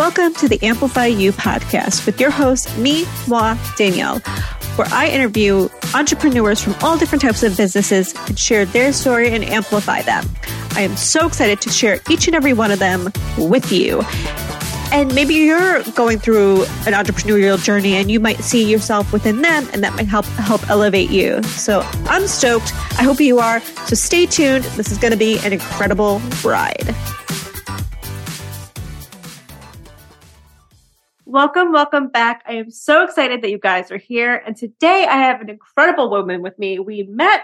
Welcome to the Amplify You podcast with your host, me, moi, Danielle, where I interview entrepreneurs from all different types of businesses and share their story and amplify them. I am so excited to share each and every one of them with you. And maybe you're going through an entrepreneurial journey and you might see yourself within them and that might help help elevate you. So I'm stoked. I hope you are. So stay tuned. This is going to be an incredible ride. Welcome, welcome back. I am so excited that you guys are here. And today I have an incredible woman with me. We met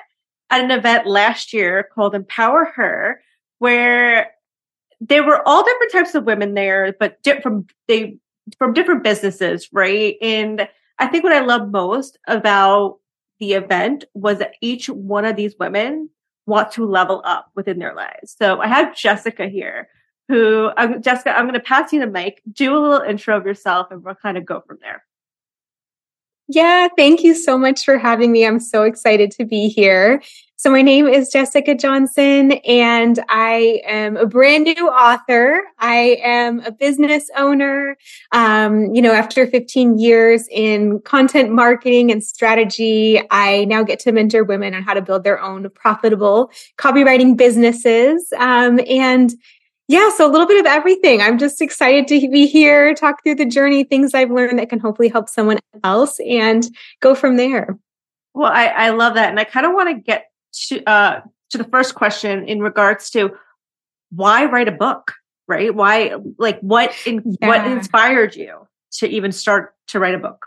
at an event last year called Empower Her, where there were all different types of women there, but di- from they from different businesses, right? And I think what I love most about the event was that each one of these women want to level up within their lives. So I have Jessica here who, um, Jessica, I'm going to pass you the mic. Do a little intro of yourself and we'll kind of go from there. Yeah, thank you so much for having me. I'm so excited to be here. So my name is Jessica Johnson and I am a brand new author. I am a business owner. Um, you know, after 15 years in content marketing and strategy, I now get to mentor women on how to build their own profitable copywriting businesses. Um, and yeah, so a little bit of everything. I'm just excited to be here, talk through the journey, things I've learned that can hopefully help someone else and go from there. Well, I, I love that. And I kind of want to get to, uh, to the first question in regards to why write a book, right? Why, like what, in, yeah. what inspired you to even start to write a book?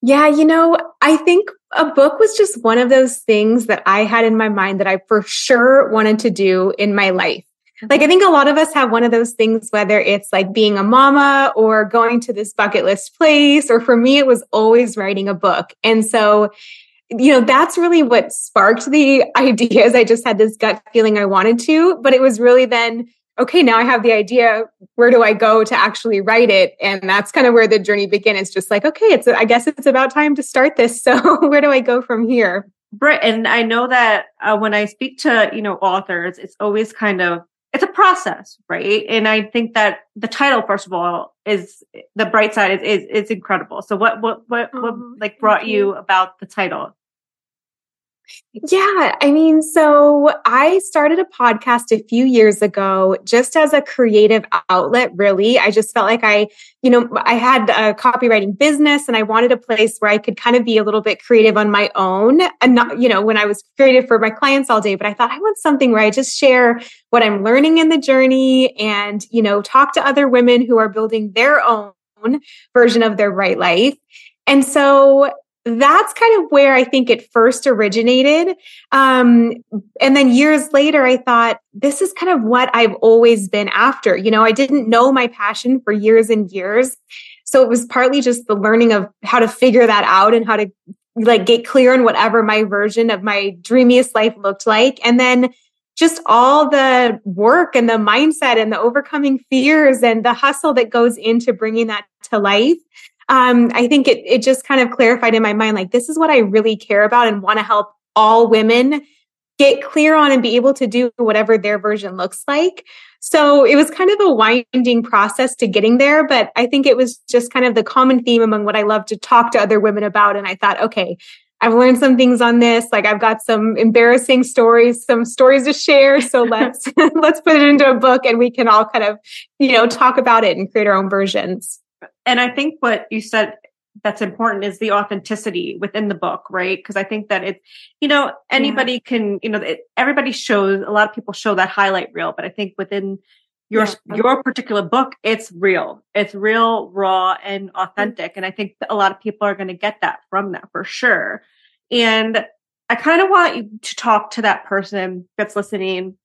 Yeah, you know, I think a book was just one of those things that I had in my mind that I for sure wanted to do in my life. Like, I think a lot of us have one of those things, whether it's like being a mama or going to this bucket list place, or for me, it was always writing a book. And so, you know, that's really what sparked the ideas. I just had this gut feeling I wanted to, but it was really then okay, now I have the idea. Where do I go to actually write it? And that's kind of where the journey began. It's just like, okay, it's, I guess it's about time to start this. So where do I go from here? Right. And I know that uh, when I speak to, you know, authors, it's always kind of, it's a process, right? And I think that the title, first of all, is the bright side is, is, is incredible. So what, what, what, what mm-hmm. like brought you about the title? Yeah, I mean, so I started a podcast a few years ago just as a creative outlet, really. I just felt like I, you know, I had a copywriting business and I wanted a place where I could kind of be a little bit creative on my own and not, you know, when I was creative for my clients all day, but I thought I want something where I just share what I'm learning in the journey and, you know, talk to other women who are building their own version of their right life. And so that's kind of where I think it first originated. Um, and then years later, I thought, this is kind of what I've always been after. You know, I didn't know my passion for years and years. So it was partly just the learning of how to figure that out and how to like get clear on whatever my version of my dreamiest life looked like. And then just all the work and the mindset and the overcoming fears and the hustle that goes into bringing that to life um, I think it, it just kind of clarified in my mind, like, this is what I really care about and want to help all women get clear on and be able to do whatever their version looks like. So it was kind of a winding process to getting there, but I think it was just kind of the common theme among what I love to talk to other women about. And I thought, okay, I've learned some things on this. Like I've got some embarrassing stories, some stories to share. So let's, let's put it into a book and we can all kind of, you know, talk about it and create our own versions and I think what you said that's important is the authenticity within the book, right? Because I think that it's, you know, anybody yeah. can, you know, it, everybody shows, a lot of people show that highlight reel, but I think within your yeah. your particular book, it's real. It's real, raw, and authentic. And I think a lot of people are going to get that from that for sure. And I kind of want you to talk to that person that's listening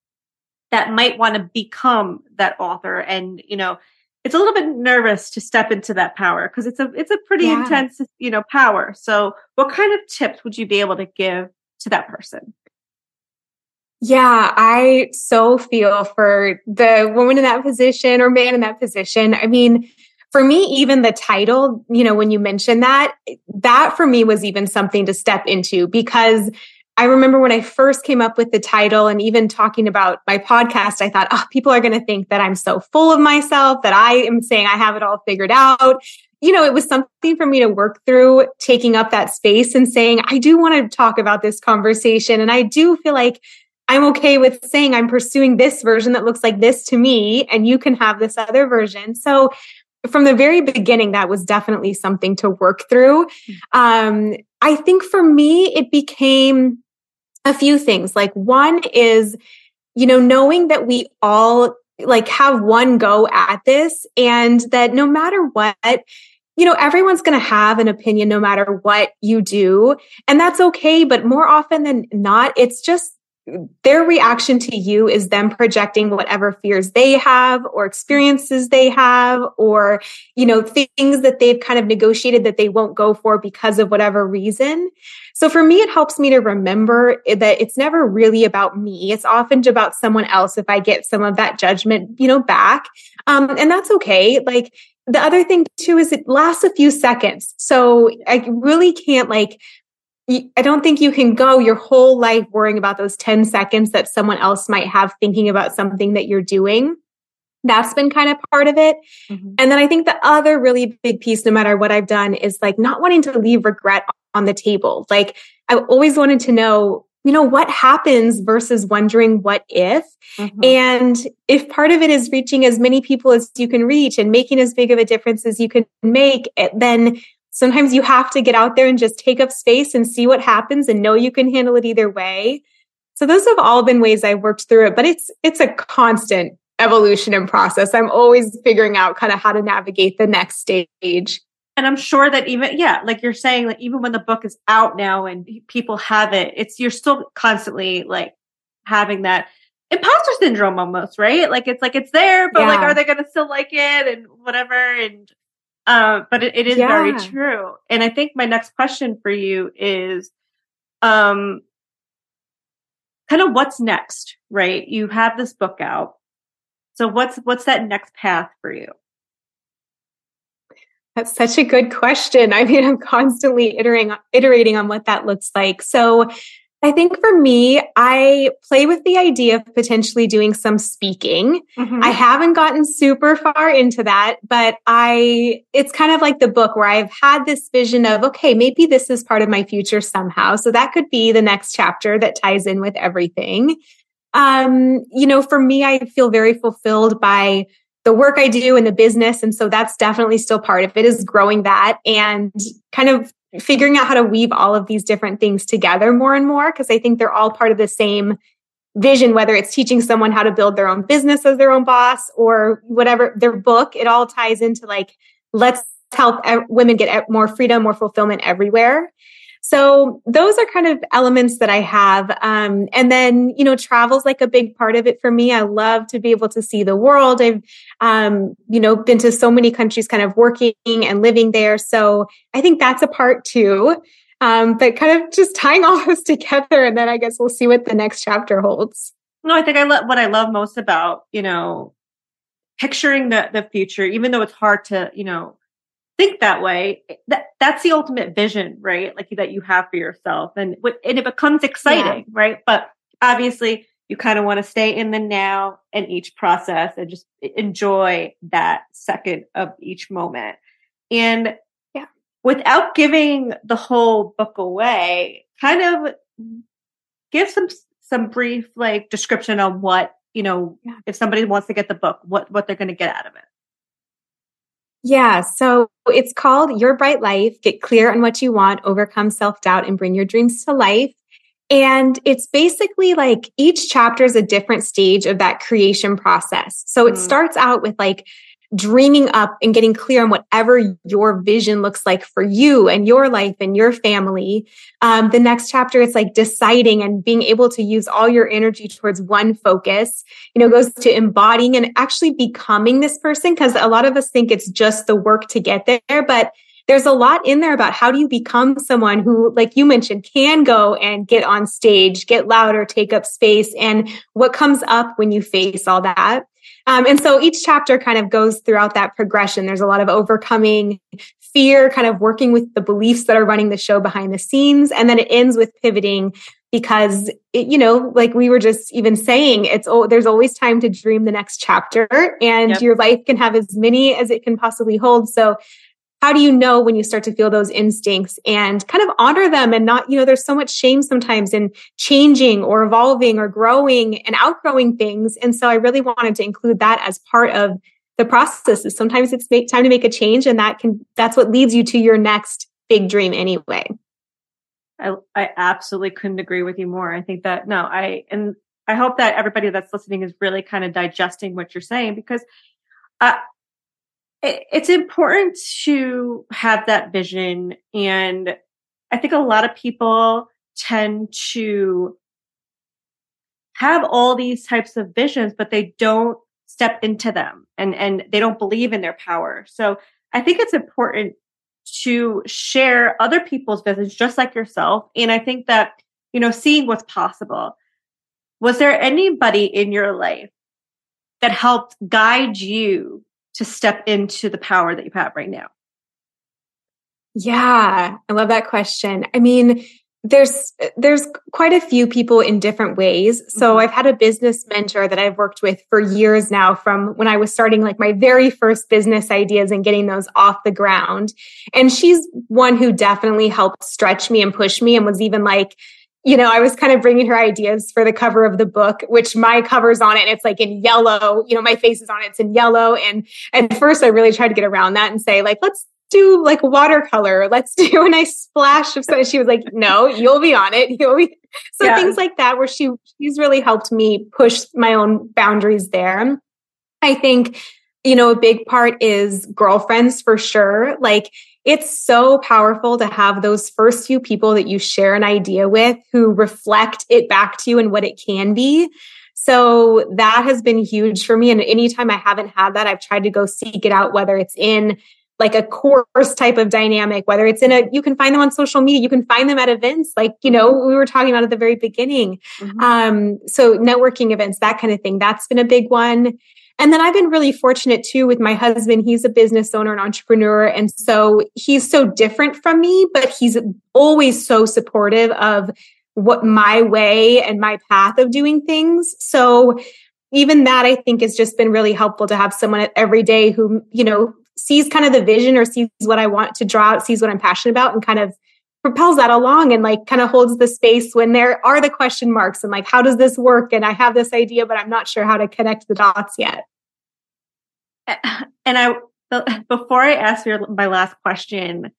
that might want to become that author and, you know, it's a little bit nervous to step into that power because it's a it's a pretty yeah. intense you know power. So what kind of tips would you be able to give to that person? Yeah i so feel for the woman in that position or man in that position. I mean for me even the title you know when you mentioned that that for me was even something to step into because I remember when I first came up with the title and even talking about my podcast, I thought, oh, people are going to think that I'm so full of myself, that I am saying I have it all figured out. You know, it was something for me to work through taking up that space and saying, I do want to talk about this conversation. And I do feel like I'm okay with saying I'm pursuing this version that looks like this to me, and you can have this other version. So from the very beginning, that was definitely something to work through. Mm-hmm. Um, I think for me, it became a few things. Like one is, you know, knowing that we all like have one go at this and that no matter what, you know, everyone's going to have an opinion no matter what you do. And that's okay. But more often than not, it's just their reaction to you is them projecting whatever fears they have or experiences they have or you know things that they've kind of negotiated that they won't go for because of whatever reason. So for me it helps me to remember that it's never really about me. It's often about someone else if i get some of that judgment you know back. Um, and that's okay. Like the other thing too is it lasts a few seconds. So i really can't like I don't think you can go your whole life worrying about those 10 seconds that someone else might have thinking about something that you're doing. That's been kind of part of it. Mm-hmm. And then I think the other really big piece, no matter what I've done, is like not wanting to leave regret on the table. Like I've always wanted to know, you know, what happens versus wondering what if. Mm-hmm. And if part of it is reaching as many people as you can reach and making as big of a difference as you can make, then sometimes you have to get out there and just take up space and see what happens and know you can handle it either way. So those have all been ways I've worked through it, but it's it's a constant evolution and process. I'm always figuring out kind of how to navigate the next stage. And I'm sure that even yeah, like you're saying that even when the book is out now and people have it, it's you're still constantly like having that imposter syndrome almost, right? Like it's like it's there, but yeah. like are they gonna still like it and whatever and uh, but it, it is yeah. very true. And I think my next question for you is, um, kind of what's next, right? You have this book out. So what's, what's that next path for you? That's such a good question. I mean, I'm constantly iterating, iterating on what that looks like. So I think for me, I play with the idea of potentially doing some speaking. Mm-hmm. I haven't gotten super far into that, but I, it's kind of like the book where I've had this vision of, okay, maybe this is part of my future somehow. So that could be the next chapter that ties in with everything. Um, you know, for me, I feel very fulfilled by the work I do in the business. And so that's definitely still part of it is growing that and kind of figuring out how to weave all of these different things together more and more because I think they're all part of the same vision, whether it's teaching someone how to build their own business as their own boss or whatever their book, it all ties into like, let's help women get more freedom, more fulfillment everywhere. So those are kind of elements that I have. Um, and then, you know, travel's like a big part of it for me. I love to be able to see the world. I've, um, you know, been to so many countries kind of working and living there. So I think that's a part too. Um, but kind of just tying all those together. And then I guess we'll see what the next chapter holds. No, I think I love what I love most about, you know, picturing the, the future, even though it's hard to, you know, think that way, that that's the ultimate vision, right? Like that you have for yourself, and and it becomes exciting, yeah. right? But obviously, you kind of want to stay in the now and each process, and just enjoy that second of each moment. And yeah, without giving the whole book away, kind of give some some brief like description on what you know yeah. if somebody wants to get the book, what what they're going to get out of it. Yeah. So it's called Your Bright Life. Get clear on what you want, overcome self doubt, and bring your dreams to life. And it's basically like each chapter is a different stage of that creation process. So it mm. starts out with like dreaming up and getting clear on whatever your vision looks like for you and your life and your family. Um, the next chapter, it's like deciding and being able to use all your energy towards one focus, you know, goes to embodying and actually becoming this person. Cause a lot of us think it's just the work to get there, but there's a lot in there about how do you become someone who, like you mentioned, can go and get on stage, get louder, take up space, and what comes up when you face all that. Um, and so each chapter kind of goes throughout that progression. There's a lot of overcoming fear, kind of working with the beliefs that are running the show behind the scenes. And then it ends with pivoting because it, you know, like we were just even saying, it's oh, there's always time to dream the next chapter and yep. your life can have as many as it can possibly hold. So how do you know when you start to feel those instincts and kind of honor them and not, you know, there's so much shame sometimes in changing or evolving or growing and outgrowing things. And so I really wanted to include that as part of the process is sometimes it's time to make a change and that can, that's what leads you to your next big dream anyway. I, I absolutely couldn't agree with you more. I think that no, I, and I hope that everybody that's listening is really kind of digesting what you're saying because uh, it's important to have that vision. And I think a lot of people tend to have all these types of visions, but they don't step into them and, and they don't believe in their power. So I think it's important to share other people's visions just like yourself. And I think that, you know, seeing what's possible. Was there anybody in your life that helped guide you to step into the power that you have right now? Yeah, I love that question. I mean, there's there's quite a few people in different ways. So mm-hmm. I've had a business mentor that I've worked with for years now from when I was starting like my very first business ideas and getting those off the ground. And she's one who definitely helped stretch me and push me and was even like you know, I was kind of bringing her ideas for the cover of the book, which my cover's on it and it's like in yellow, you know, my face is on it, it's in yellow. And at first I really tried to get around that and say, like, let's do like watercolor. Let's do a nice splash of something. She was like, no, you'll be on it. You'll be. So yeah. things like that, where she, she's really helped me push my own boundaries there. I think, you know, a big part is girlfriends for sure. Like, it's so powerful to have those first few people that you share an idea with who reflect it back to you and what it can be. So that has been huge for me. And anytime I haven't had that, I've tried to go seek it out, whether it's in like a course type of dynamic, whether it's in a, you can find them on social media, you can find them at events, like, you know, we were talking about at the very beginning. Mm-hmm. Um, so networking events, that kind of thing, that's been a big one. And then I've been really fortunate too with my husband. He's a business owner and entrepreneur. And so he's so different from me, but he's always so supportive of what my way and my path of doing things. So even that I think has just been really helpful to have someone every day who, you know, sees kind of the vision or sees what I want to draw out, sees what I'm passionate about and kind of propels that along and like kind of holds the space when there are the question marks and like how does this work and i have this idea but i'm not sure how to connect the dots yet and i before i ask your my last question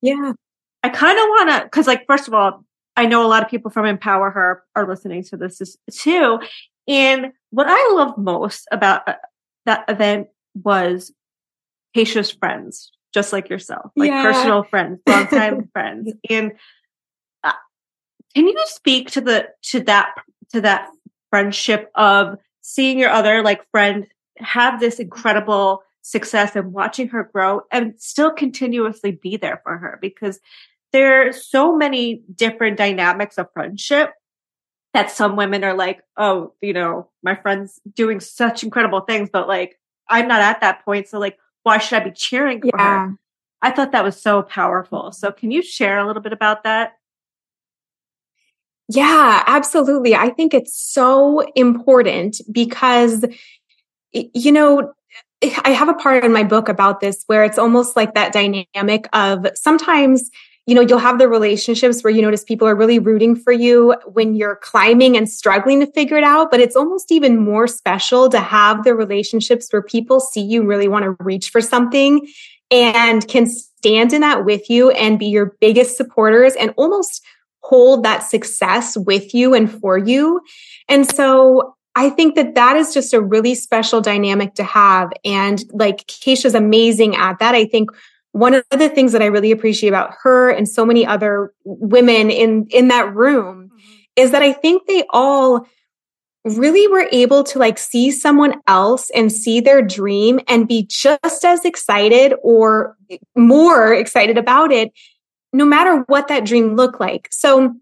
yeah i kind of want to because like first of all i know a lot of people from empower her are listening to this too and what i love most about uh, that event was Keisha's friends just like yourself, like yeah. personal friends, longtime friends. And uh, can you speak to the to that to that friendship of seeing your other like friend have this incredible success and watching her grow and still continuously be there for her because there are so many different dynamics of friendship that some women are like, oh, you know, my friend's doing such incredible things, but like I'm not at that point. So like, why should I be cheering for yeah. her? I thought that was so powerful. Mm-hmm. So can you share a little bit about that? Yeah, absolutely. I think it's so important because, you know, eh, I have a part in my book about this where it's almost like that dynamic of sometimes you know, you'll have the relationships where you notice people are really rooting for you when you're climbing and struggling to figure it out. But it's almost even more special to have the relationships where people see you really want to reach for something and can stand in that with you and be your biggest supporters and almost hold that success with you and for you. And so I think that that is just a really special dynamic to have. And like Keisha's amazing at that. I think one of the things that I really appreciate about her and so many other women in, in that room mm-hmm. is that I think they all really were able to like see someone else and see their dream and be just as excited or more excited about it, no matter what that dream looked like. So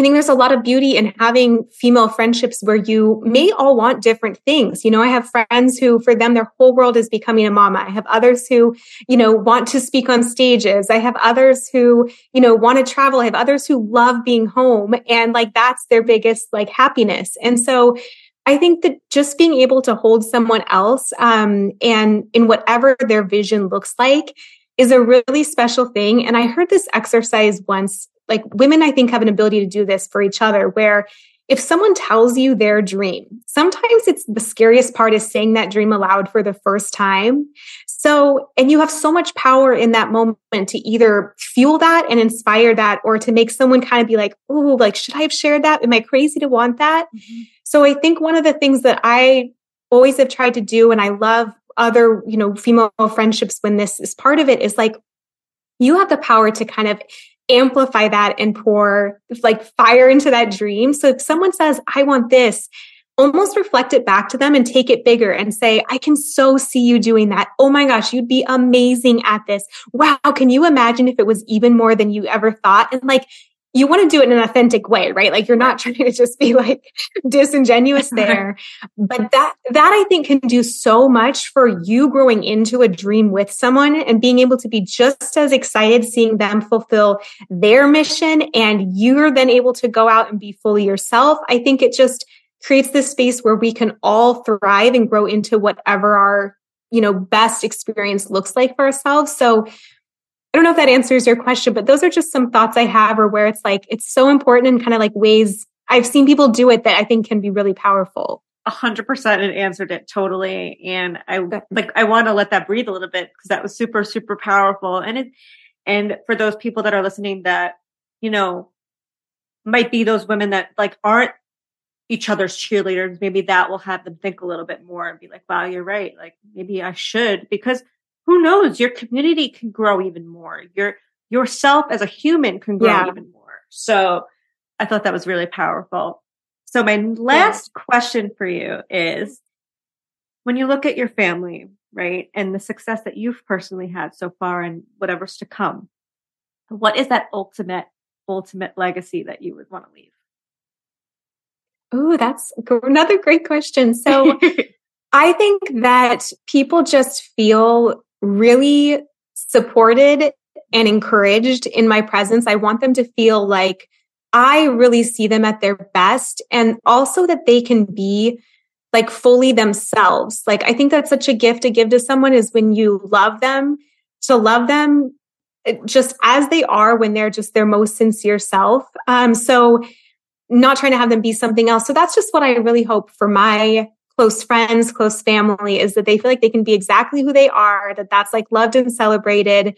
I think there's a lot of beauty in having female friendships where you may all want different things. You know, I have friends who, for them, their whole world is becoming a mama. I have others who, you know, want to speak on stages. I have others who, you know, want to travel. I have others who love being home and like that's their biggest like happiness. And so I think that just being able to hold someone else um, and in whatever their vision looks like is a really special thing. And I heard this exercise once like women, I think, have an ability to do this for each other where if someone tells you their dream, sometimes it's the scariest part is saying that dream aloud for the first time. So, and you have so much power in that moment to either fuel that and inspire that or to make someone kind of be like, oh, like, should I have shared that? Am I crazy to want that? Mm-hmm. So I think one of the things that I always have tried to do, and I love other, you know, female friendships when this is part of it, is like, you have the power to kind of amplify that and pour like fire into that dream. So if someone says, I want this, almost reflect it back to them and take it bigger and say, I can so see you doing that. Oh my gosh, you'd be amazing at this. Wow. Can you imagine if it was even more than you ever thought? And like, you want to do it in an authentic way, right? Like you're not trying to just be like disingenuous there. but that, that I think can do so much for you growing into a dream with someone and being able to be just as excited seeing them fulfill their mission. And you're then able to go out and be fully yourself. I think it just creates this space where we can all thrive and grow into whatever our, you know, best experience looks like for ourselves. So I don't know if that answers your question, but those are just some thoughts I have or where it's like, it's so important and kind of like ways I've seen people do it that I think can be really powerful. A hundred percent it answered it totally. And I like, I want to let that breathe a little bit because that was super, super powerful. And it, and for those people that are listening that, you know, might be those women that like aren't each other's cheerleaders, maybe that will have them think a little bit more and be like, wow, you're right. Like maybe I should because who knows? Your community can grow even more. Your yourself as a human can grow yeah. even more. So I thought that was really powerful. So my last yeah. question for you is when you look at your family, right, and the success that you've personally had so far and whatever's to come, what is that ultimate, ultimate legacy that you would want to leave? Oh, that's another great question. So I think that people just feel really supported and encouraged in my presence. I want them to feel like I really see them at their best and also that they can be like fully themselves. Like I think that's such a gift to give to someone is when you love them, to love them eh, just as they are when they're just their most sincere self. Um, so not trying to have them be something else. So that's just what I really hope for my close friends, close family is that they feel like they can be exactly who they are, that that's like loved and celebrated.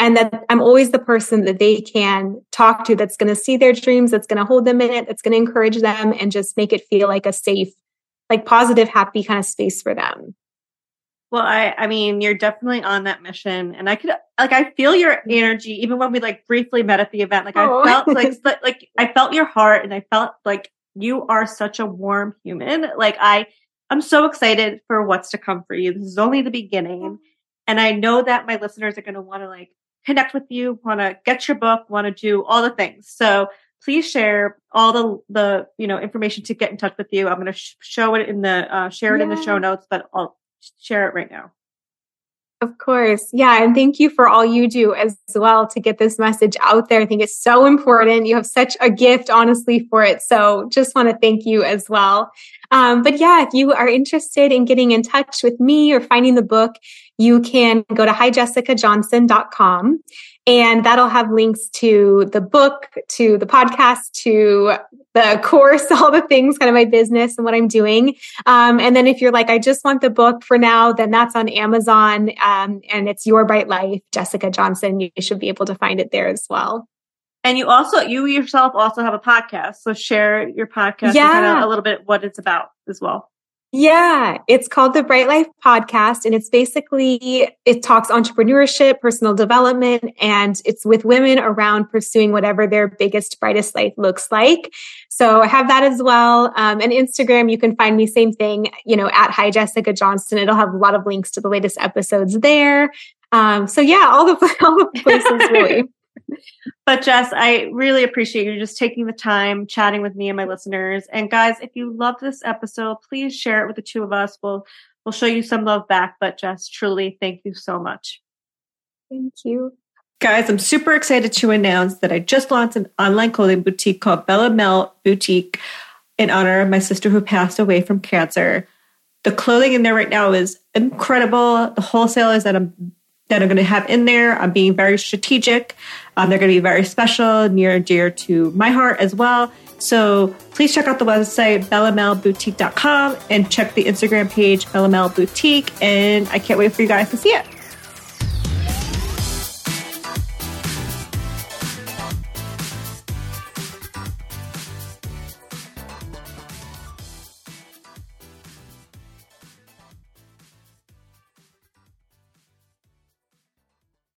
And that I'm always the person that they can talk to that's going to see their dreams, that's going to hold them in it, that's going to encourage them and just make it feel like a safe, like positive, happy kind of space for them. Well, I, I mean, you're definitely on that mission, and I could, like, I feel your energy, even when we like briefly met at the event. Like, oh. I felt like, like, I felt your heart, and I felt like you are such a warm human. Like, I, I'm so excited for what's to come for you. This is only the beginning. And I know that my listeners are going to want to like connect with you, want to get your book, want to do all the things. So please share all the, the, you know, information to get in touch with you. I'm going to sh- show it in the, uh, share it yeah. in the show notes, but I'll share it right now. Of course. Yeah. And thank you for all you do as well to get this message out there. I think it's so important. You have such a gift, honestly, for it. So just want to thank you as well. Um, but yeah, if you are interested in getting in touch with me or finding the book, you can go to hijessicajohnson.com and that'll have links to the book, to the podcast, to the course, all the things, kind of my business and what I'm doing. Um, and then if you're like, I just want the book for now, then that's on Amazon um, and it's Your Bright Life, Jessica Johnson. You should be able to find it there as well. And you also, you yourself also have a podcast. So share your podcast yeah. Kind of a little bit what it's about as well. Yeah, it's called the Bright Life Podcast, and it's basically it talks entrepreneurship, personal development, and it's with women around pursuing whatever their biggest, brightest life looks like. So I have that as well. Um, and Instagram, you can find me same thing, you know, at Hi Jessica Johnson. It'll have a lot of links to the latest episodes there. Um, so yeah, all the all the places really. But Jess, I really appreciate you just taking the time chatting with me and my listeners. And guys, if you love this episode, please share it with the two of us. We'll we'll show you some love back. But Jess, truly, thank you so much. Thank you. Guys, I'm super excited to announce that I just launched an online clothing boutique called Bella Mel Boutique in honor of my sister who passed away from cancer. The clothing in there right now is incredible. The wholesalers that I'm that I'm going to have in there, I'm being very strategic. Um, they're going to be very special, near and dear to my heart as well. So please check out the website bellamelboutique.com and check the Instagram page Bella Mel Boutique. And I can't wait for you guys to see it.